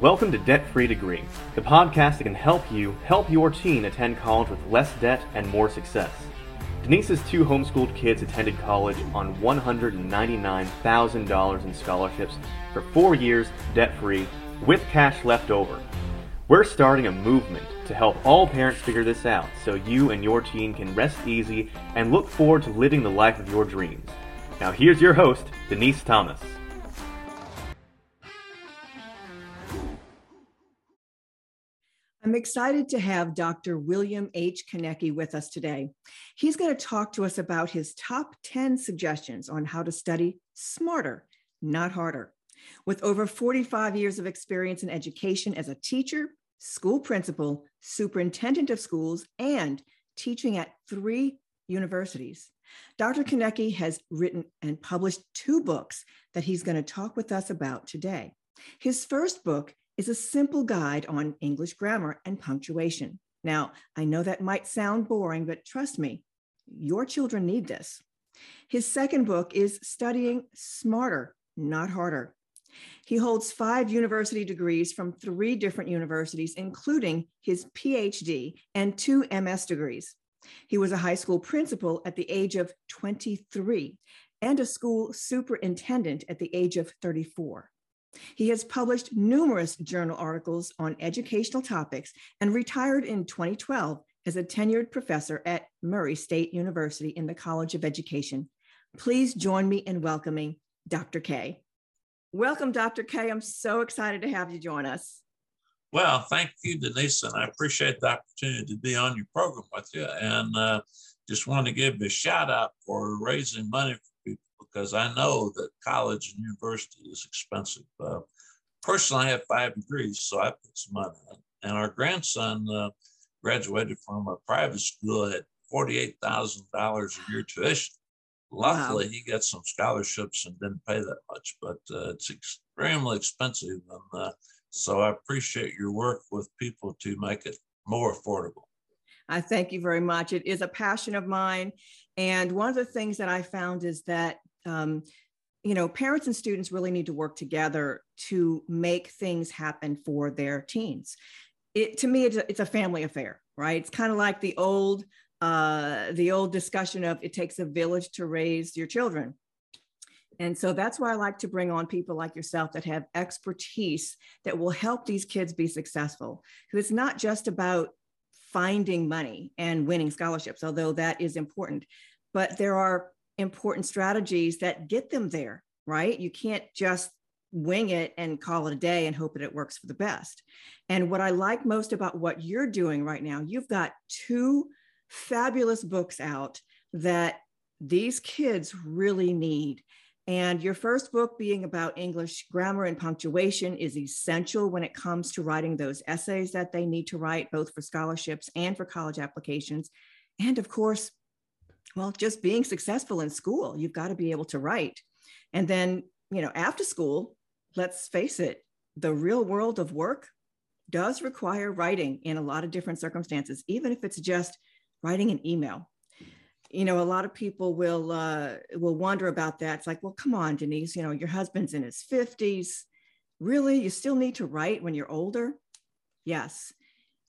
Welcome to Debt Free Degree, the podcast that can help you help your teen attend college with less debt and more success. Denise's two homeschooled kids attended college on $199,000 in scholarships for four years debt free with cash left over. We're starting a movement to help all parents figure this out so you and your teen can rest easy and look forward to living the life of your dreams. Now, here's your host, Denise Thomas. Excited to have Dr. William H. Konecki with us today. He's going to talk to us about his top 10 suggestions on how to study smarter, not harder. With over 45 years of experience in education as a teacher, school principal, superintendent of schools, and teaching at three universities, Dr. Konecki has written and published two books that he's going to talk with us about today. His first book is a simple guide on English grammar and punctuation. Now, I know that might sound boring, but trust me, your children need this. His second book is Studying Smarter, Not Harder. He holds five university degrees from three different universities, including his PhD and two MS degrees. He was a high school principal at the age of 23 and a school superintendent at the age of 34. He has published numerous journal articles on educational topics and retired in 2012 as a tenured professor at Murray State University in the College of Education. Please join me in welcoming Dr. K. Welcome, Dr. K. I'm so excited to have you join us. Well, thank you, Denise, and I appreciate the opportunity to be on your program with you. And uh, just want to give a shout out for raising money because I know that college and university is expensive. Uh, personally, I have five degrees, so I put some money in. And our grandson uh, graduated from a private school at $48,000 a year tuition. Luckily, wow. he got some scholarships and didn't pay that much, but uh, it's extremely expensive. And uh, so I appreciate your work with people to make it more affordable. I thank you very much. It is a passion of mine. And one of the things that I found is that um, you know, parents and students really need to work together to make things happen for their teens. It to me, it's a, it's a family affair, right? It's kind of like the old uh, the old discussion of it takes a village to raise your children. And so that's why I like to bring on people like yourself that have expertise that will help these kids be successful. Because it's not just about finding money and winning scholarships, although that is important, but there are important strategies that get them there, right? You can't just wing it and call it a day and hope that it works for the best. And what I like most about what you're doing right now, you've got two fabulous books out that these kids really need. And your first book, being about English grammar and punctuation, is essential when it comes to writing those essays that they need to write, both for scholarships and for college applications. And of course, well, just being successful in school, you've got to be able to write. And then, you know, after school, let's face it, the real world of work does require writing in a lot of different circumstances, even if it's just writing an email. You know, a lot of people will uh, will wonder about that. It's like, well, come on, Denise. You know, your husband's in his fifties. Really, you still need to write when you're older? Yes,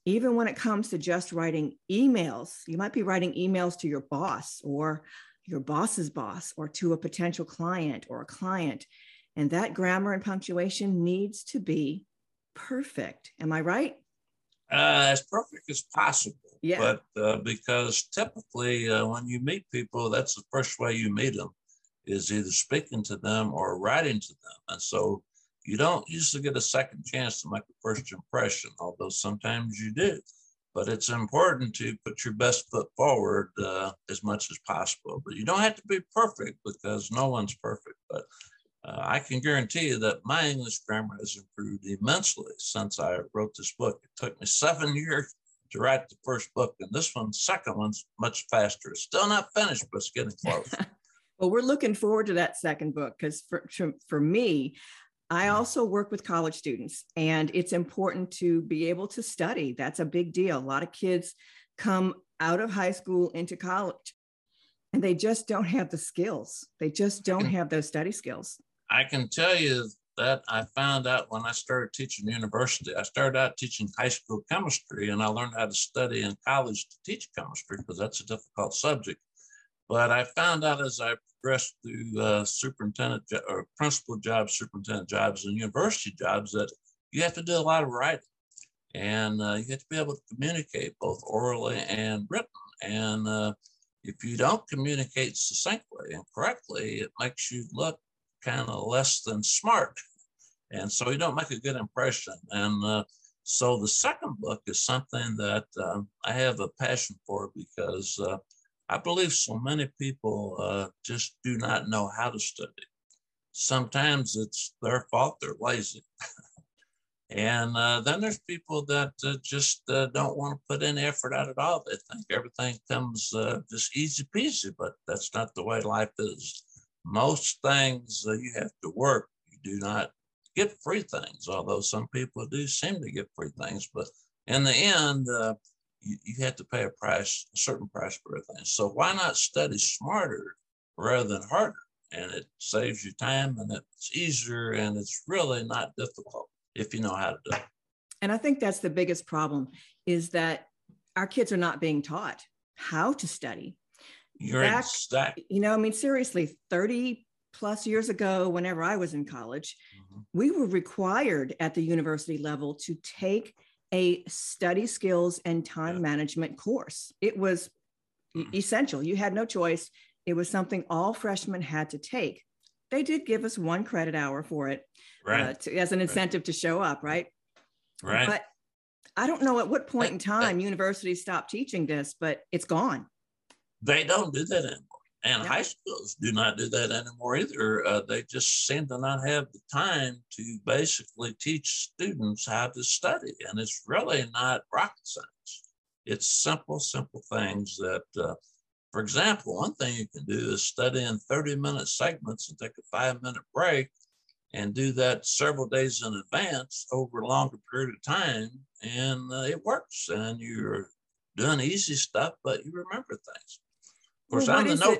even when it comes to just writing emails, you might be writing emails to your boss or your boss's boss or to a potential client or a client. And that grammar and punctuation needs to be perfect. Am I right? Uh, as perfect as possible. Yeah. But uh, because typically uh, when you meet people, that's the first way you meet them is either speaking to them or writing to them. And so you don't usually get a second chance to make a first impression, although sometimes you do. But it's important to put your best foot forward uh, as much as possible. But you don't have to be perfect because no one's perfect. But uh, I can guarantee you that my English grammar has improved immensely since I wrote this book. It took me seven years to write the first book, and this one, second one's much faster. It's still not finished, but it's getting close. well, we're looking forward to that second book because for, for me, I also work with college students, and it's important to be able to study. That's a big deal. A lot of kids come out of high school into college and they just don't have the skills. They just don't have those study skills. I can tell you that I found out when I started teaching university. I started out teaching high school chemistry, and I learned how to study in college to teach chemistry because that's a difficult subject. But I found out as I progressed through uh, superintendent or principal jobs, superintendent jobs, and university jobs that you have to do a lot of writing, and uh, you have to be able to communicate both orally and written. And uh, if you don't communicate succinctly and correctly, it makes you look kind of less than smart. And so you don't make a good impression. And uh, so the second book is something that um, I have a passion for because uh, I believe so many people uh, just do not know how to study. Sometimes it's their fault, they're lazy. and uh, then there's people that uh, just uh, don't want to put any effort out at all. They think everything comes just easy peasy, but that's not the way life is most things uh, you have to work. You do not get free things, although some people do seem to get free things. But in the end, uh, you, you have to pay a price, a certain price for everything. So why not study smarter rather than harder? And it saves you time and it's easier and it's really not difficult if you know how to do it. And I think that's the biggest problem is that our kids are not being taught how to study you're back, exact. You know, I mean, seriously, 30 plus years ago, whenever I was in college, mm-hmm. we were required at the university level to take a study skills and time yeah. management course. It was mm-hmm. essential. You had no choice. It was something all freshmen had to take. They did give us one credit hour for it uh, right. uh, to, as an incentive right. to show up, right? Right. But I don't know at what point in time universities stopped teaching this, but it's gone. They don't do that anymore. And yeah. high schools do not do that anymore either. Uh, they just seem to not have the time to basically teach students how to study. And it's really not rocket science. It's simple, simple things that, uh, for example, one thing you can do is study in 30 minute segments and take a five minute break and do that several days in advance over a longer period of time. And uh, it works. And you're doing easy stuff, but you remember things. Of course, well, I'm the note.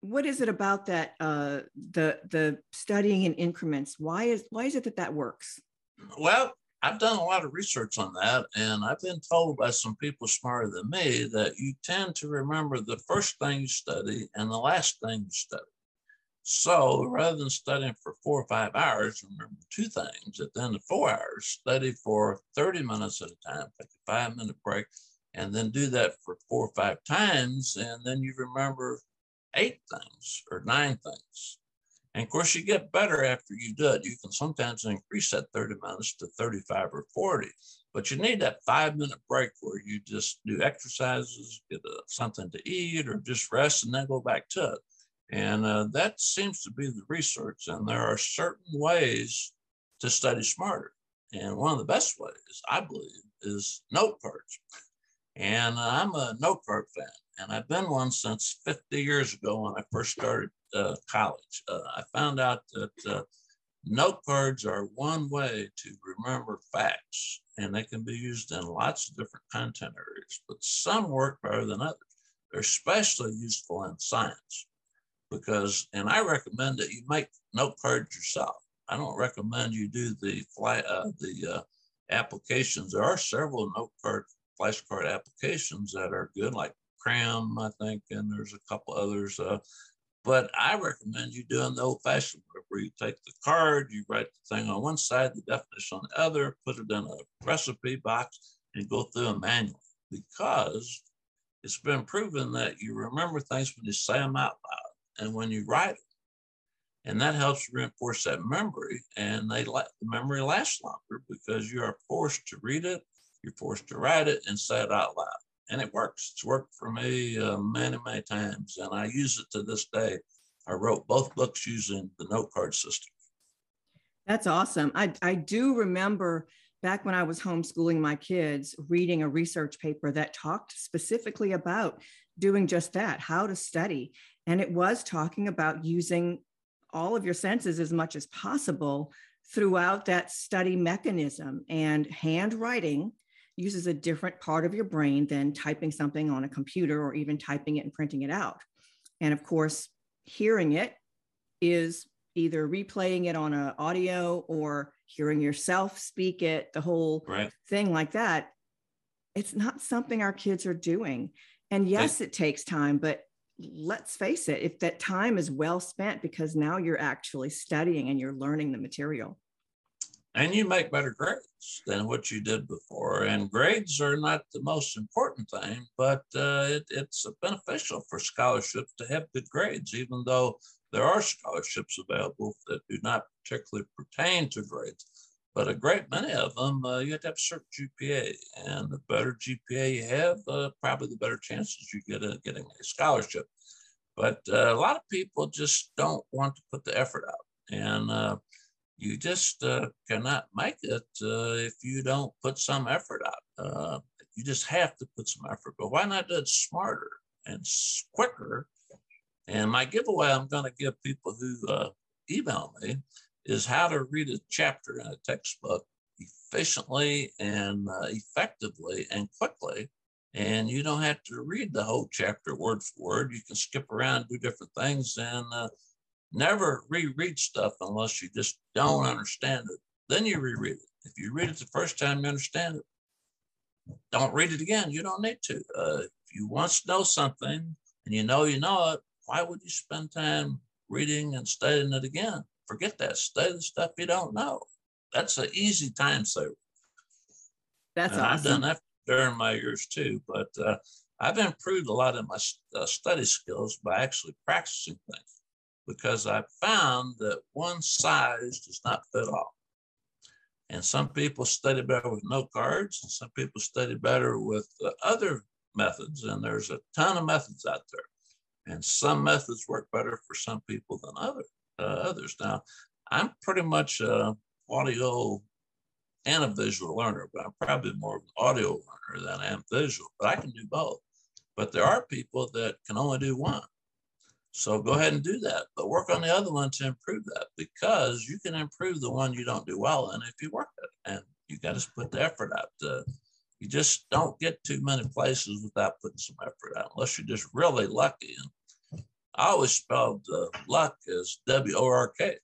What is it about that uh, the the studying in increments? Why is why is it that that works? Well, I've done a lot of research on that, and I've been told by some people smarter than me that you tend to remember the first thing you study and the last thing you study. So rather than studying for four or five hours, remember two things. At the end of four hours, study for 30 minutes at a time, take a five minute break, and then do that for four or five times, and then you remember eight things or nine things. And of course, you get better after you do it. You can sometimes increase that 30 minutes to 35 or 40, but you need that five minute break where you just do exercises, get a, something to eat, or just rest and then go back to it. And uh, that seems to be the research. And there are certain ways to study smarter. And one of the best ways, I believe, is note cards. And I'm a note card fan, and I've been one since 50 years ago when I first started uh, college. Uh, I found out that uh, note cards are one way to remember facts, and they can be used in lots of different content areas, but some work better than others. They're especially useful in science because, and I recommend that you make note cards yourself. I don't recommend you do the fly, uh, the uh, applications. There are several note card flashcard applications that are good, like Cram, I think, and there's a couple others. Uh, but I recommend you doing the old fashioned way where you take the card, you write the thing on one side, the definition on the other, put it in a recipe box, and go through them manually because it's been proven that you remember things when you say them out loud and when you write them. And that helps reinforce that memory, and they let the memory last longer because you are forced to read it you're forced to write it and say it out loud. And it works. It's worked for me uh, many, many times. And I use it to this day. I wrote both books using the note card system. That's awesome. I, I do remember back when I was homeschooling my kids, reading a research paper that talked specifically about doing just that, how to study. And it was talking about using all of your senses as much as possible throughout that study mechanism and handwriting uses a different part of your brain than typing something on a computer or even typing it and printing it out. And of course, hearing it is either replaying it on an audio or hearing yourself speak it, the whole right. thing like that. It's not something our kids are doing. And yes, it takes time, but let's face it, if that time is well spent because now you're actually studying and you're learning the material. And you make better grades than what you did before. And grades are not the most important thing, but uh, it, it's beneficial for scholarships to have good grades, even though there are scholarships available that do not particularly pertain to grades. But a great many of them, uh, you have to have a certain GPA. And the better GPA you have, uh, probably the better chances you get at getting a scholarship. But uh, a lot of people just don't want to put the effort out. And uh, you just uh, cannot make it uh, if you don't put some effort out. Uh, you just have to put some effort. But why not do it smarter and quicker? And my giveaway I'm going to give people who uh, email me is how to read a chapter in a textbook efficiently and uh, effectively and quickly. And you don't have to read the whole chapter word for word. You can skip around, do different things, and uh, Never reread stuff unless you just don't understand it. Then you reread it. If you read it the first time, you understand it. Don't read it again. You don't need to. Uh, if you once know something and you know you know it, why would you spend time reading and studying it again? Forget that. Study the stuff you don't know. That's an easy time saver. That's and awesome. I've done that during my years too, but uh, I've improved a lot of my uh, study skills by actually practicing things because I found that one size does not fit all. And some people study better with no cards, and some people study better with other methods. And there's a ton of methods out there. And some methods work better for some people than other, uh, others. Now, I'm pretty much a audio and a visual learner, but I'm probably more of an audio learner than I am visual, but I can do both. But there are people that can only do one. So go ahead and do that, but work on the other one to improve that because you can improve the one you don't do well in if you work at it. And you got to put the effort out. To, you just don't get too many places without putting some effort out, unless you're just really lucky. And I always spelled uh, luck as W O R K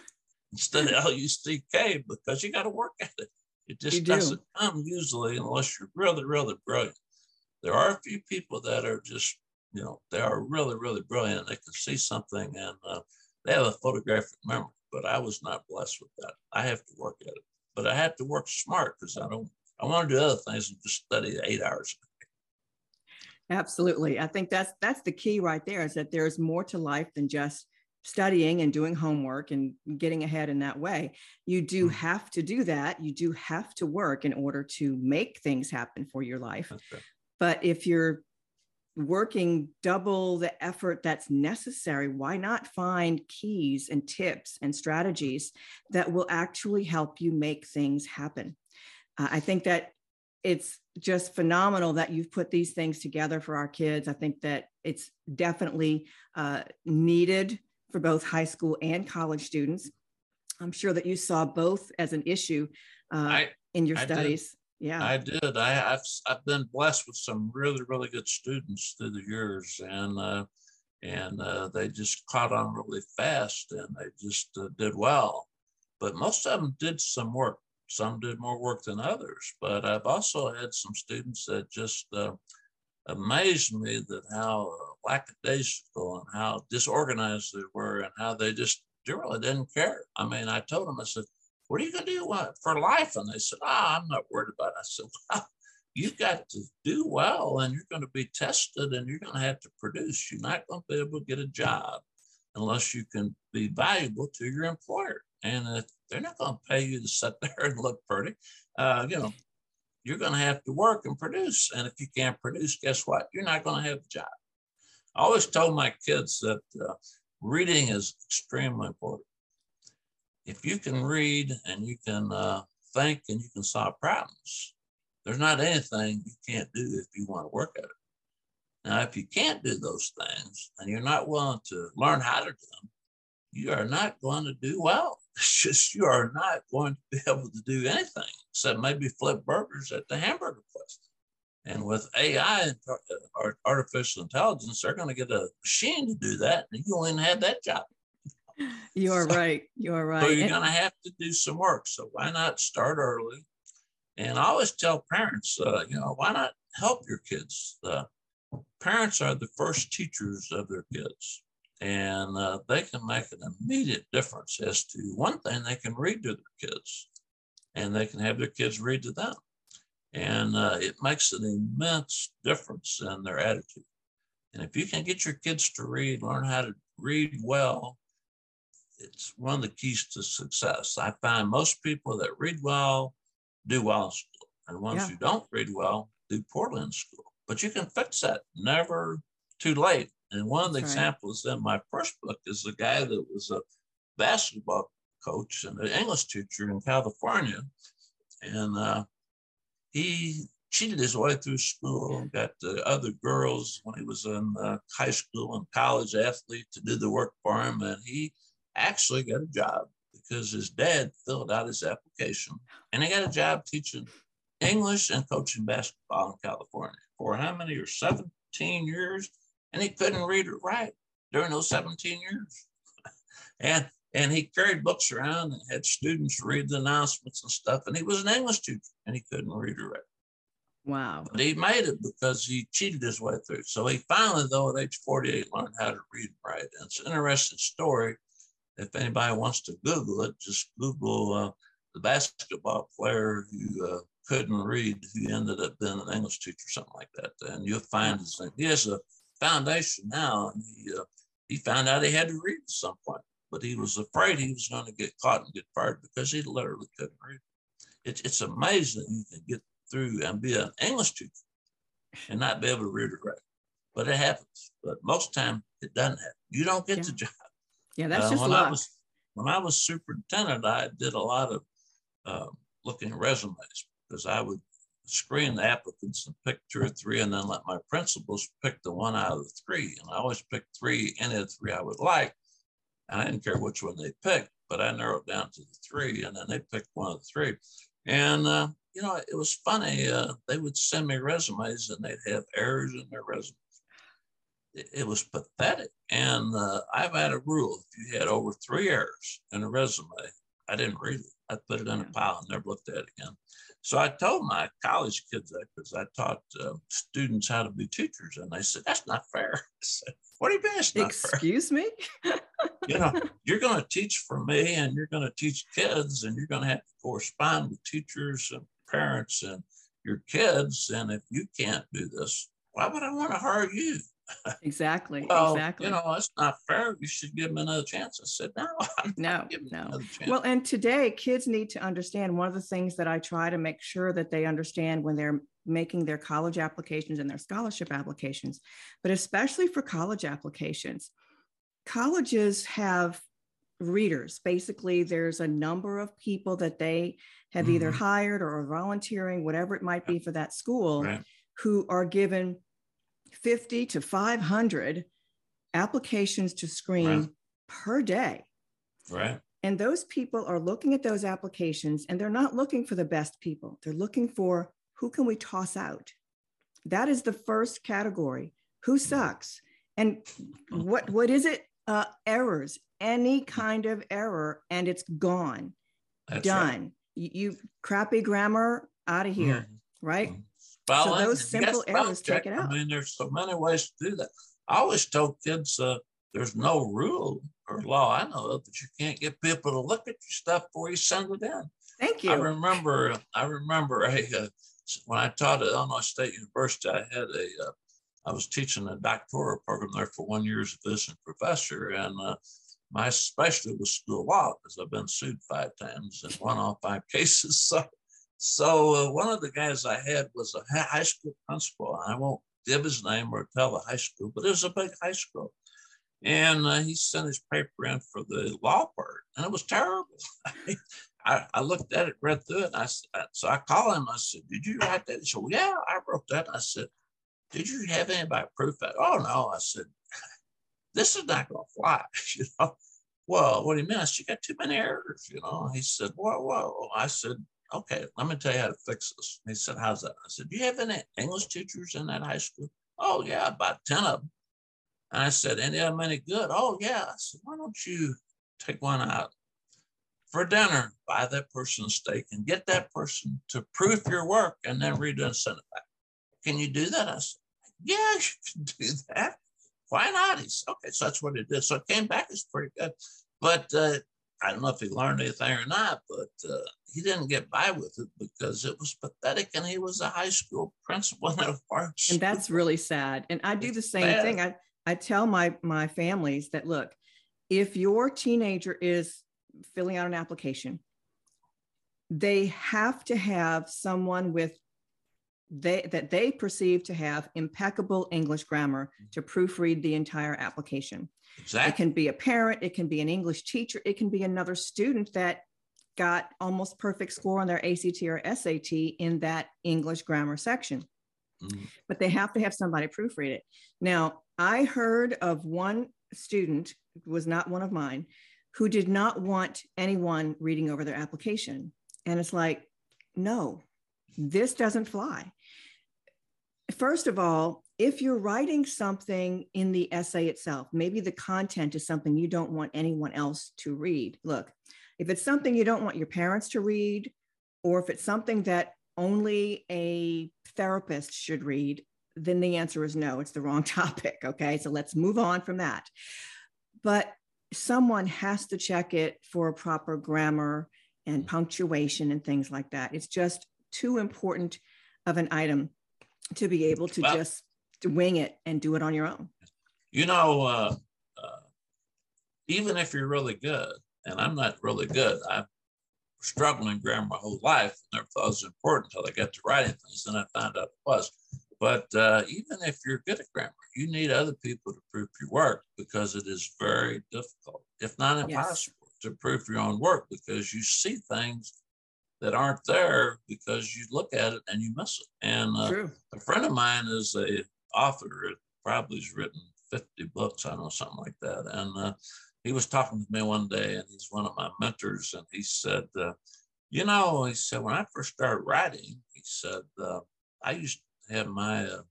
instead of L U C K because you got to work at it. It just doesn't come usually unless you're really, really brilliant. There are a few people that are just you know, they are really, really brilliant. They can see something and uh, they have a photographic memory, but I was not blessed with that. I have to work at it, but I have to work smart because I don't, I want to do other things and just study eight hours Absolutely. I think that's that's the key right there is that there's more to life than just studying and doing homework and getting ahead in that way. You do mm-hmm. have to do that. You do have to work in order to make things happen for your life. Right. But if you're working double the effort that's necessary, why not find keys and tips and strategies that will actually help you make things happen? Uh, I think that it's just phenomenal that you've put these things together for our kids. I think that it's definitely uh, needed for both high school and college students. I'm sure that you saw both as an issue uh, I, in your I studies. Did. Yeah, I did. I, have I've been blessed with some really really good students through the years, and uh, and uh, they just caught on really fast, and they just uh, did well. But most of them did some work. Some did more work than others. But I've also had some students that just uh, amazed me that how lackadaisical and how disorganized they were, and how they just really didn't care. I mean, I told them, I said what are you going to do for life? And they said, ah, oh, I'm not worried about it. I said, well, you've got to do well and you're going to be tested and you're going to have to produce. You're not going to be able to get a job unless you can be valuable to your employer. And they're not going to pay you to sit there and look pretty, uh, you know, you're going to have to work and produce. And if you can't produce, guess what? You're not going to have a job. I always told my kids that uh, reading is extremely important if you can read and you can uh, think and you can solve problems, there's not anything you can't do if you want to work at it. Now, if you can't do those things and you're not willing to learn how to do them, you are not going to do well. It's just you are not going to be able to do anything except maybe flip burgers at the hamburger place. And with AI and artificial intelligence, they're going to get a machine to do that, and you will not have that job. You are so, right. You are right. So you're going to have to do some work. So why not start early? And I always tell parents, uh, you know, why not help your kids? Uh, parents are the first teachers of their kids, and uh, they can make an immediate difference as to one thing they can read to their kids, and they can have their kids read to them. And uh, it makes an immense difference in their attitude. And if you can get your kids to read, learn how to read well, it's one of the keys to success. I find most people that read well do well in school, and ones yeah. who don't read well do poorly in school. But you can fix that. Never too late. And one of the That's examples right. in my first book is a guy that was a basketball coach and an English teacher in California, and uh, he cheated his way through school, got the other girls when he was in uh, high school and college athlete to do the work for him. And he actually got a job because his dad filled out his application and he got a job teaching English and coaching basketball in California for how many or 17 years. And he couldn't read or write during those 17 years. and and he carried books around and had students read the announcements and stuff. And he was an English teacher and he couldn't read or write. Wow. But he made it because he cheated his way through. So he finally, though, at age 48, learned how to read and write. And it's an interesting story. If anybody wants to Google it, just Google uh, the basketball player who uh, couldn't read, who ended up being an English teacher, something like that. And you'll find his name. He has a foundation now, and he, uh, he found out he had to read at some point, but he was afraid he was going to get caught and get fired because he literally couldn't read. It's, it's amazing you can get through and be an English teacher and not be able to read or write. But it happens. But most time it doesn't happen. You don't get yeah. the job. Yeah, that's uh, just when luck. I was when I was superintendent, I did a lot of uh, looking at resumes because I would screen the applicants and pick two or three, and then let my principals pick the one out of the three. And I always picked three, any of the three I would like. And I didn't care which one they picked, but I narrowed down to the three, and then they picked one of the three. And uh, you know, it was funny. Uh, they would send me resumes and they'd have errors in their resumes. It, was pathetic. And uh, I've had a rule if you had over three errors in a resume, I didn't read it. I put it in a pile and never looked at it again. So I told my college kids that because I taught uh, students how to be teachers, and they said, That's not fair. I said, What do you mean it's not Excuse fair? me? you know, you're going to teach for me and you're going to teach kids, and you're going to have to correspond with teachers and parents and your kids. And if you can't do this, why would I want to hire you? Exactly. well, exactly. You know, it's not fair. You should give them another chance. I said, no, I'm no, no. Well, and today kids need to understand one of the things that I try to make sure that they understand when they're making their college applications and their scholarship applications, but especially for college applications, colleges have readers. Basically, there's a number of people that they have mm-hmm. either hired or are volunteering, whatever it might be for that school, right. who are given 50 to 500 applications to screen right. per day. Right. And those people are looking at those applications and they're not looking for the best people. They're looking for who can we toss out? That is the first category. Who mm-hmm. sucks? And what what is it? Uh, errors, any kind of error, and it's gone. That's done. Right you, you crappy grammar out of here, mm-hmm. right? Well, so those simple errors check. take it out. I mean, there's so many ways to do that. I always tell kids uh, there's no rule or law I know of that you can't get people to look at your stuff before you send it in. Thank you. I remember, I remember a, uh, when I taught at Illinois State University, I had a, uh, I was teaching a doctoral program there for one year as a visiting professor, and uh, my specialty was school law because I've been sued five times and won all five cases. So, so uh, one of the guys I had was a high school principal. I won't give his name or tell the high school, but it was a big high school. And uh, he sent his paper in for the law part, and it was terrible. I, I, looked at it, read through it, and I said, so I called him. I said, "Did you write that?" He said, well, "Yeah, I wrote that." I said, "Did you have anybody proof that?" Oh no, I said, this is not going to fly, you know. Well, what do you mean? I said, you got too many errors, you know. He said, whoa, whoa. I said, okay, let me tell you how to fix this. He said, how's that? I said, do you have any English teachers in that high school? Oh, yeah, about 10 of them. And I said, any of them any good? Oh, yeah. I said, why don't you take one out for dinner, buy that person a steak and get that person to proof your work and then read it and send it back. Can you do that? I said, yeah, you can do that. Why not? He said, okay, so that's what he did. So it came back as pretty good. But uh, I don't know if he learned anything or not, but uh, he didn't get by with it because it was pathetic and he was a high school principal and And that's really sad. And I do the same bad. thing. I, I tell my my families that look, if your teenager is filling out an application, they have to have someone with they that they perceive to have impeccable English grammar to proofread the entire application. Exactly. It can be a parent, it can be an English teacher, it can be another student that got almost perfect score on their ACT or SAT in that English grammar section. Mm-hmm. But they have to have somebody proofread it. Now, I heard of one student, was not one of mine, who did not want anyone reading over their application. And it's like, no, this doesn't fly. First of all, if you're writing something in the essay itself, maybe the content is something you don't want anyone else to read. Look, if it's something you don't want your parents to read, or if it's something that only a therapist should read, then the answer is no, it's the wrong topic. Okay, so let's move on from that. But someone has to check it for proper grammar and mm. punctuation and things like that. It's just too important of an item to be able to well, just wing it and do it on your own. You know, uh, uh, even if you're really good, and I'm not really good, I've struggled in grammar my whole life. and Never thought it was important until I got to writing things, and I found out it was. But uh, even if you're good at grammar, you need other people to proof your work because it is very difficult, if not impossible, yes. to proof your own work because you see things that aren't there because you look at it and you miss it. And uh, a friend of mine is a author, probably has written 50 books, I know, something like that. And uh, he was talking to me one day, and he's one of my mentors, and he said, uh, "You know," he said, "when I first started writing, he said uh, I used to have my uh,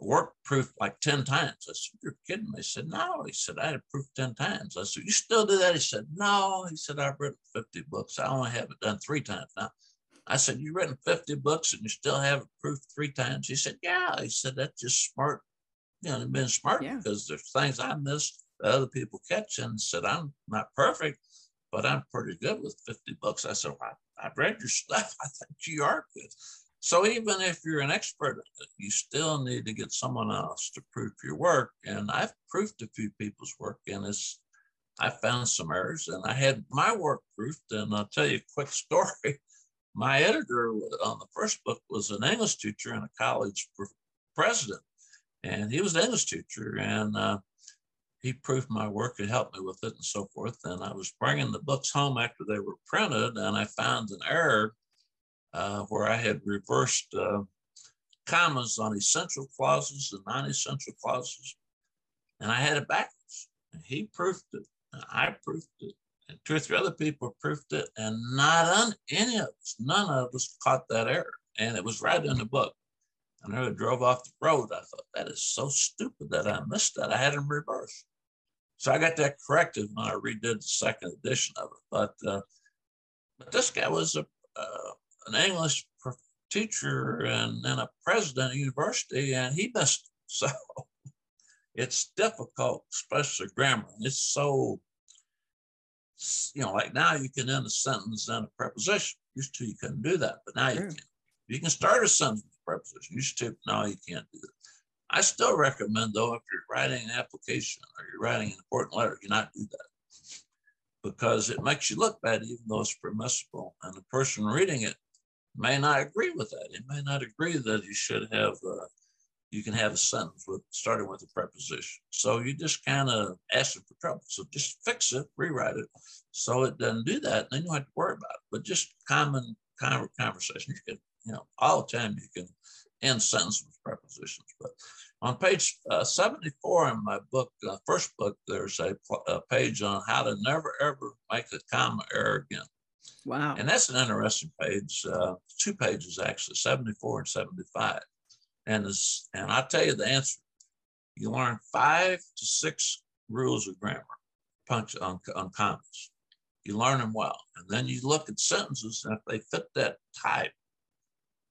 work proofed like 10 times. I said, You're kidding me. He said, No. He said, I had it proofed 10 times. I said, You still do that? He said, No. He said, I've written 50 books. I only have it done three times now. I said, You've written 50 books and you still have it proofed three times? He said, Yeah. He said, That's just smart. You know, been smart yeah. because there's things I missed that other people catch. And said, I'm not perfect, but I'm pretty good with 50 books. I said, well, I, I've read your stuff. I think you are good. So even if you're an expert you still need to get someone else to proof your work. And I've proofed a few people's work, and it's I found some errors, and I had my work proofed. And I'll tell you a quick story. My editor on the first book was an English teacher and a college president, and he was an English teacher, and uh, he proofed my work and helped me with it and so forth. And I was bringing the books home after they were printed, and I found an error uh, where I had reversed uh, commas on essential clauses and non-essential clauses, and I had it backwards. He proofed it, I proofed it, two or three other people proofed it, and not on any of us, none of us caught that error, and it was right in the book. And I drove off the road. I thought that is so stupid that I missed that. I had them reversed. So I got that corrected when I redid the second edition of it. But uh, but this guy was a uh, an English teacher and then a president of university, and he missed. So it's difficult, especially grammar. It's so, you know, like now you can end a sentence in a preposition. Used to you couldn't do that, but now you can. You can start a sentence with a preposition. Used to, now you can't do that. I still recommend, though, if you're writing an application or you're writing an important letter, you not do that because it makes you look bad, even though it's permissible. And the person reading it may not agree with that. He may not agree that you should have, uh, you can have a sentence with starting with a preposition. So you just kind of ask for trouble. So just fix it, rewrite it, so it doesn't do that. And then you don't have to worry about it. But just common kind of conversation, you can, you know, all the time you can end sentences with prepositions. But on page uh, 74 in my book, uh, first book, there's a, a page on how to never ever make a comma error again. Wow. And that's an interesting page, uh, two pages actually, 74 and 75. And, this, and I'll tell you the answer. You learn five to six rules of grammar, punch on, on comments. You learn them well. And then you look at sentences, and if they fit that type,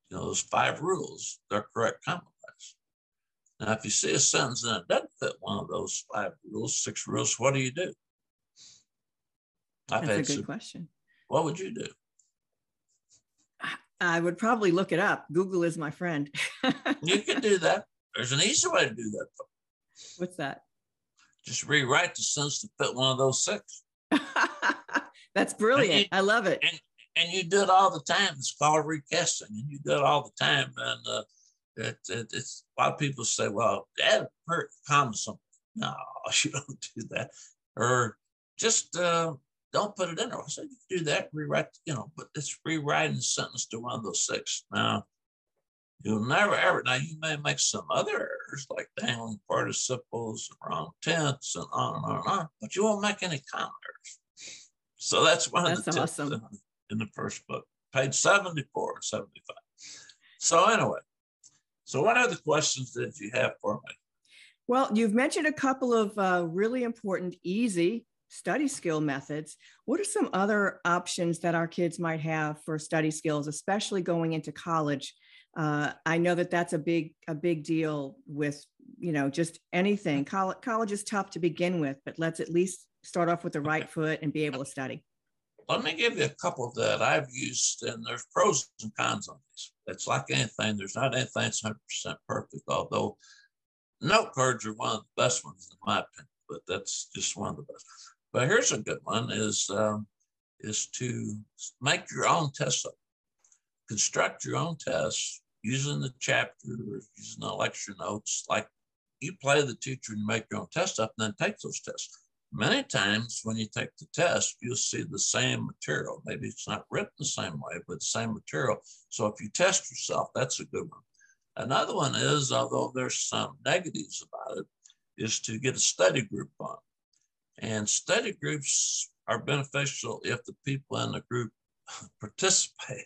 you know, those five rules, they're correct compromise. Now, if you see a sentence and it doesn't fit one of those five rules, six rules, what do you do? I've That's a good some, question. What would you do? I would probably look it up. Google is my friend. you can do that. There's an easy way to do that. Though. What's that? Just rewrite the sentence to fit one of those six. That's brilliant. You, I love it. And, and, you do it all the time. It's called recasting, and you do it all the time. And uh, it, it, it's a lot of people say, "Well, add a comma something." No, you don't do that. Or just uh, don't put it in there. I said, you do that, rewrite, you know, but it's rewriting the sentence to one of those six. Now, you'll never ever, now you may make some other errors like dangling participles, wrong tense, and on and on and on, but you won't make any comma errors. So that's one that's of the awesome. tips in, in the first book, page 74 and 75. So, anyway, so what other questions did you have for me? Well, you've mentioned a couple of uh, really important, easy study skill methods. What are some other options that our kids might have for study skills, especially going into college? Uh, I know that that's a big a big deal with you know just anything. College, college is tough to begin with, but let's at least start off with the right foot and be able to study. Let me give you a couple that I've used, and there's pros and cons on these. It's like anything. There's not anything that's 100% perfect, although note cards are one of the best ones in my opinion, but that's just one of the best. But here's a good one: is um, is to make your own test up, construct your own tests using the chapter or using the lecture notes. Like you play the teacher and make your own test up, and then take those tests. Many times when you take the test, you'll see the same material. Maybe it's not written the same way, but the same material. So if you test yourself, that's a good one. Another one is, although there's some negatives about it, is to get a study group on. And study groups are beneficial if the people in the group participate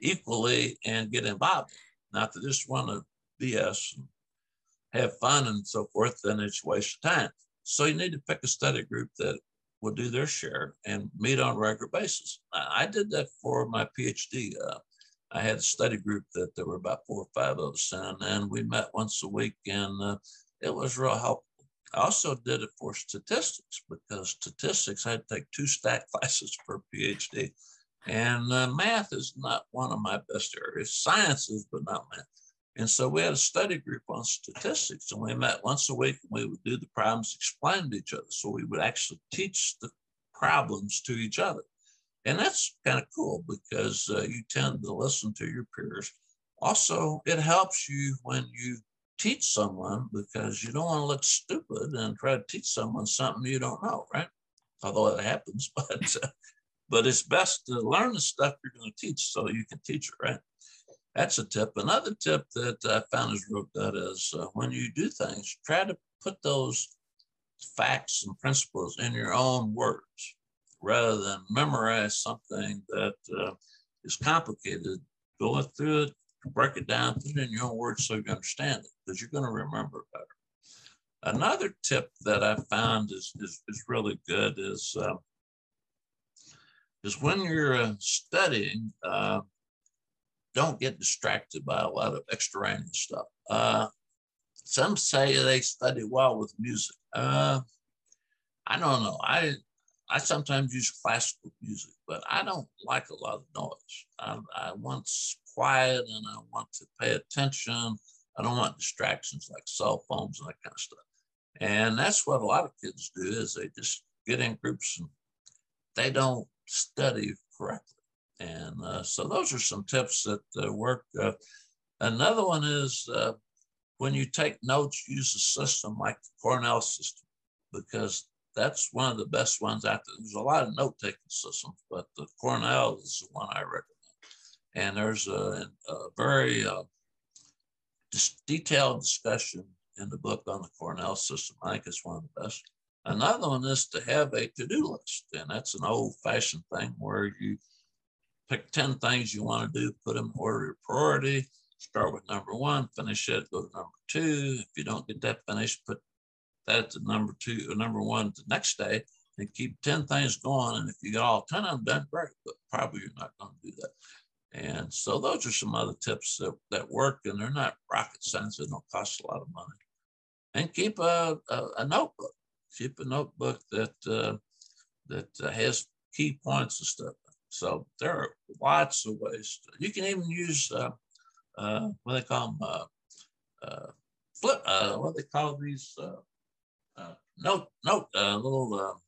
equally and get involved. Not to just want to BS and have fun and so forth, then it's waste of time. So you need to pick a study group that will do their share and meet on a regular basis. I did that for my PhD. Uh, I had a study group that there were about four or five of us in, and we met once a week, and uh, it was real helpful. I also did it for statistics because statistics I had to take two stat classes for PhD. And uh, math is not one of my best areas. Science is, but not math. And so we had a study group on statistics, and we met once a week and we would do the problems, explain to each other. So we would actually teach the problems to each other. And that's kind of cool because uh, you tend to listen to your peers. Also, it helps you when you teach someone because you don't want to look stupid and try to teach someone something you don't know, right? Although it happens, but but it's best to learn the stuff you're going to teach so you can teach it, right? That's a tip. Another tip that I found is real good is uh, when you do things, try to put those facts and principles in your own words rather than memorize something that uh, is complicated. Go through it, break it down, put it in your own words so you understand it, because you're going to remember it better. Another tip that I found is, is, is really good is, uh, is when you're uh, studying, uh, don't get distracted by a lot of extraneous stuff. Uh, some say they study well with music. Uh, I don't know. I I sometimes use classical music, but I don't like a lot of noise. I, I want quiet and I want to pay attention. I don't want distractions like cell phones and that kind of stuff. And that's what a lot of kids do is they just get in groups and they don't study correctly. And uh, so those are some tips that uh, work. Uh, another one is uh, when you take notes, use a system like the Cornell system because that's one of the best ones out there. There's a lot of note taking systems, but the Cornell is the one I recommend. And there's a, a very uh, detailed discussion in the book on the Cornell system. I think it's one of the best. Another one is to have a to-do list, and that's an old-fashioned thing where you pick 10 things you want to do, put them in order of priority, start with number one, finish it, go to number two. If you don't get that finished, put that to number two or number one the next day. and keep 10 things going. And if you get all 10 of them done, great, but probably you're not going to do that. And so those are some other tips that, that work and they're not rocket science. They don't cost a lot of money. And keep a, a, a notebook. Keep a notebook that uh, that uh, has key points and stuff. So there are lots of ways. To, you can even use uh, uh, what they call them, uh, uh, flip. What they call these Uh, note note uh, little um,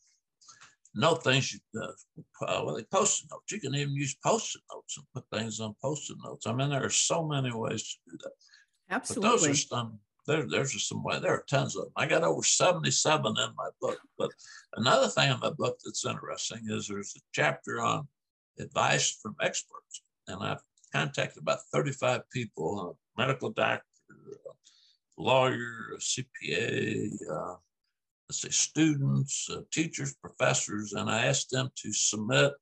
note things. You, uh, well, they post-it notes. You can even use post-it notes and put things on post-it notes. I mean, there are so many ways to do that. Absolutely. But those are some there, there's just some way. There are tons of them. I got over 77 in my book. But another thing in my book that's interesting is there's a chapter on advice from experts. And I've contacted about 35 people, a medical doctor, a lawyer, a CPA, uh, let's say students, uh, teachers, professors, and I asked them to submit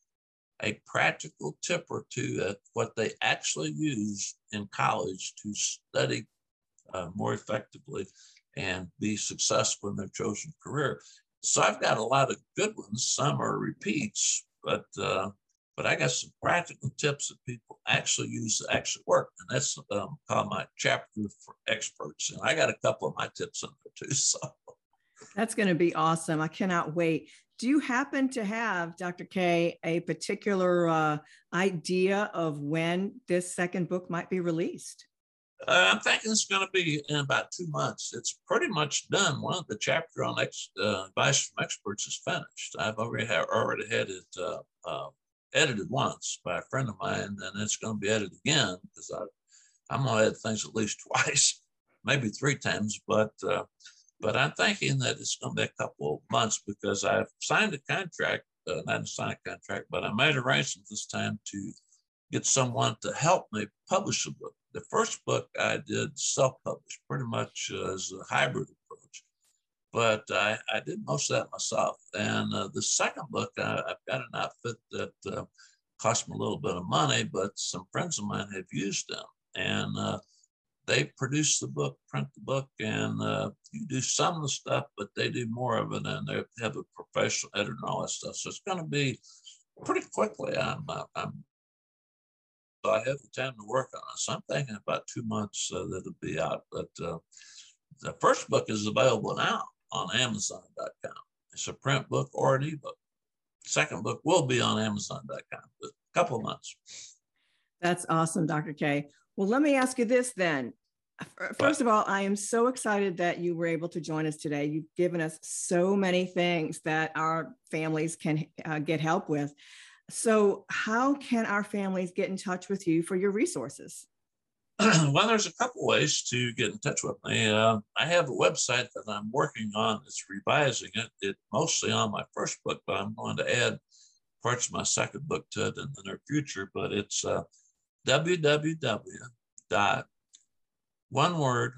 a practical tip or two at what they actually use in college to study uh, more effectively and be successful in their chosen career. So I've got a lot of good ones. Some are repeats, but uh, but I got some practical tips that people actually use that actually work, and that's um, called my chapter for experts. And I got a couple of my tips in there too. So that's going to be awesome. I cannot wait. Do you happen to have, Dr. K, a particular uh, idea of when this second book might be released? Uh, I'm thinking it's going to be in about two months. It's pretty much done. One of the chapter on ex, uh, advice from experts is finished. I've already have, already had it uh, uh, edited once by a friend of mine, and it's going to be edited again because I I'm going to edit things at least twice, maybe three times. But uh, but I'm thinking that it's going to be a couple of months because I've signed a contract, uh, not a signed contract, but I made arrangements this time to get someone to help me publish a book the first book I did self-published, pretty much uh, as a hybrid approach. But I, I did most of that myself. And uh, the second book, I, have got an outfit that uh, cost me a little bit of money, but some friends of mine have used them. And uh, they produce the book, print the book, and uh, you do some of the stuff, but they do more of it, and they have a professional editor and all that stuff. So it's going to be pretty quickly. I'm, uh, I'm so I have the time to work on it. So I'm thinking about two months uh, that it'll be out. But uh, the first book is available now on Amazon.com. It's a print book or an ebook. Second book will be on Amazon.com, but a couple of months. That's awesome, Dr. K. Well, let me ask you this then. First of all, I am so excited that you were able to join us today. You've given us so many things that our families can uh, get help with. So, how can our families get in touch with you for your resources? well, there's a couple ways to get in touch with me. Uh, I have a website that I'm working on. It's revising it. It's mostly on my first book, but I'm going to add parts of my second book to it in the near future. But it's uh, www. dot one word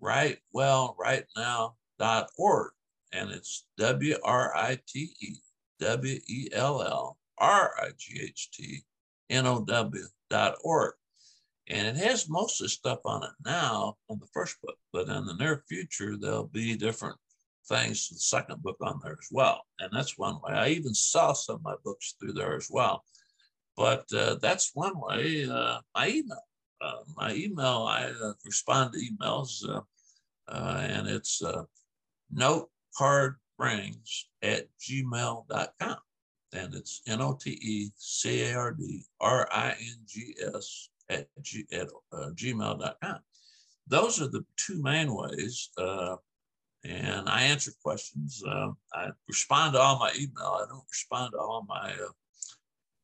write well right now dot org, and it's W R I T E W E L L R-I-G-H-T-N-O-W dot org. And it has most of the stuff on it now on the first book, but in the near future, there'll be different things the second book on there as well. And that's one way. I even saw some of my books through there as well. But uh, that's one way. Uh, my email. Uh, my email, I uh, respond to emails, uh, uh, and it's uh, notecardrings at gmail.com and it's N O T E C A R D R I N G S at, g, at uh, gmail.com. Those are the two main ways. Uh, and I answer questions. Uh, I respond to all my email. I don't respond to all my,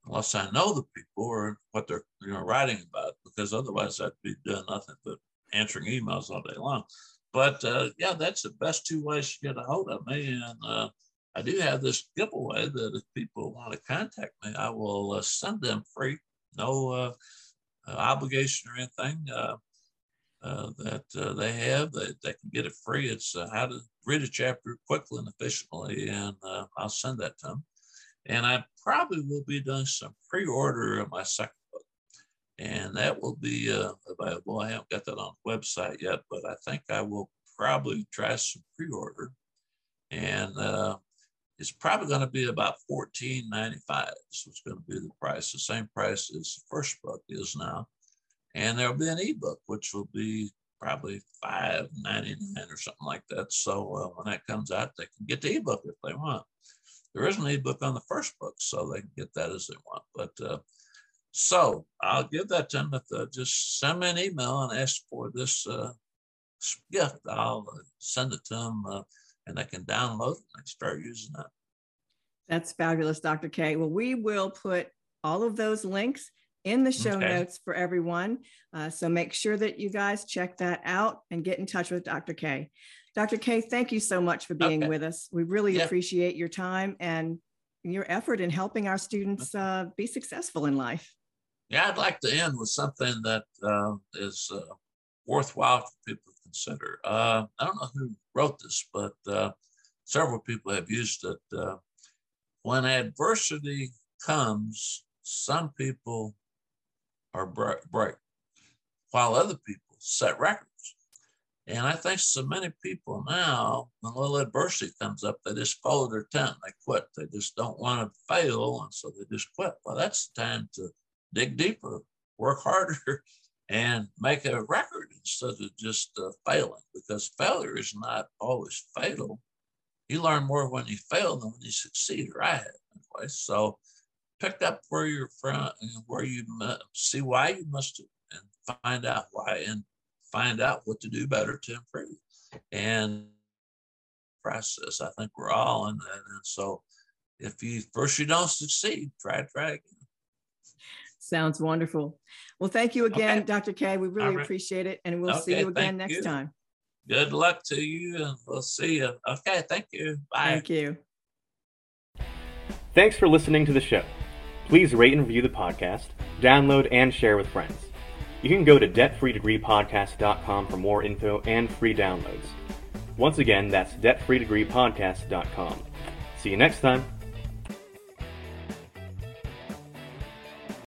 unless I know the people or what they're you know writing about, because otherwise I'd be doing nothing but answering emails all day long. But uh, yeah, that's the best two ways to get a hold of me. And uh, I do have this giveaway that if people want to contact me, I will uh, send them free, no uh, obligation or anything uh, uh, that they have. They, they can get it free. It's how to read a chapter quickly and efficiently, and I'll send that to them. And I probably will be doing some pre-order of my second book, and that will be available. I haven't got that on the website yet, but I think I will probably try some pre-order and uh, it's probably going to be about fourteen ninety five. So it's going to be the price, the same price as the first book is now, and there'll be an ebook which will be probably five ninety nine or something like that. So uh, when that comes out, they can get the ebook if they want. There is an ebook on the first book, so they can get that as they want. But uh, so I'll give that to them. If just send me an email and ask for this uh, gift, I'll uh, send it to them uh, and they can download it and start using that. That's fabulous, Dr. K. Well, we will put all of those links in the show okay. notes for everyone. Uh, so make sure that you guys check that out and get in touch with Dr. K. Dr. K, thank you so much for being okay. with us. We really yeah. appreciate your time and your effort in helping our students uh, be successful in life. Yeah, I'd like to end with something that uh, is uh, worthwhile for people to consider. Uh, I don't know who wrote this, but uh, several people have used it. Uh, when adversity comes, some people are break, while other people set records. And I think so many people now, when a little adversity comes up, they just follow their tent. They quit. They just don't want to fail. And so they just quit. Well, that's the time to dig deeper, work harder, and make a record instead of just uh, failing because failure is not always fatal. You learn more when you fail than when you succeed, or I have anyway. So pick up where you're from, where you see why you must and find out why and find out what to do better to improve. And process, I think we're all in that. And so if you first you don't succeed, try, try again. Sounds wonderful. Well, thank you again, okay. Dr. K. We really right. appreciate it. And we'll okay, see you again next you. time. Good luck to you, and we'll see you. Okay, thank you. Bye. Thank you. Thanks for listening to the show. Please rate and review the podcast, download, and share with friends. You can go to debtfreedegreepodcast.com for more info and free downloads. Once again, that's debtfreedegreepodcast.com. See you next time.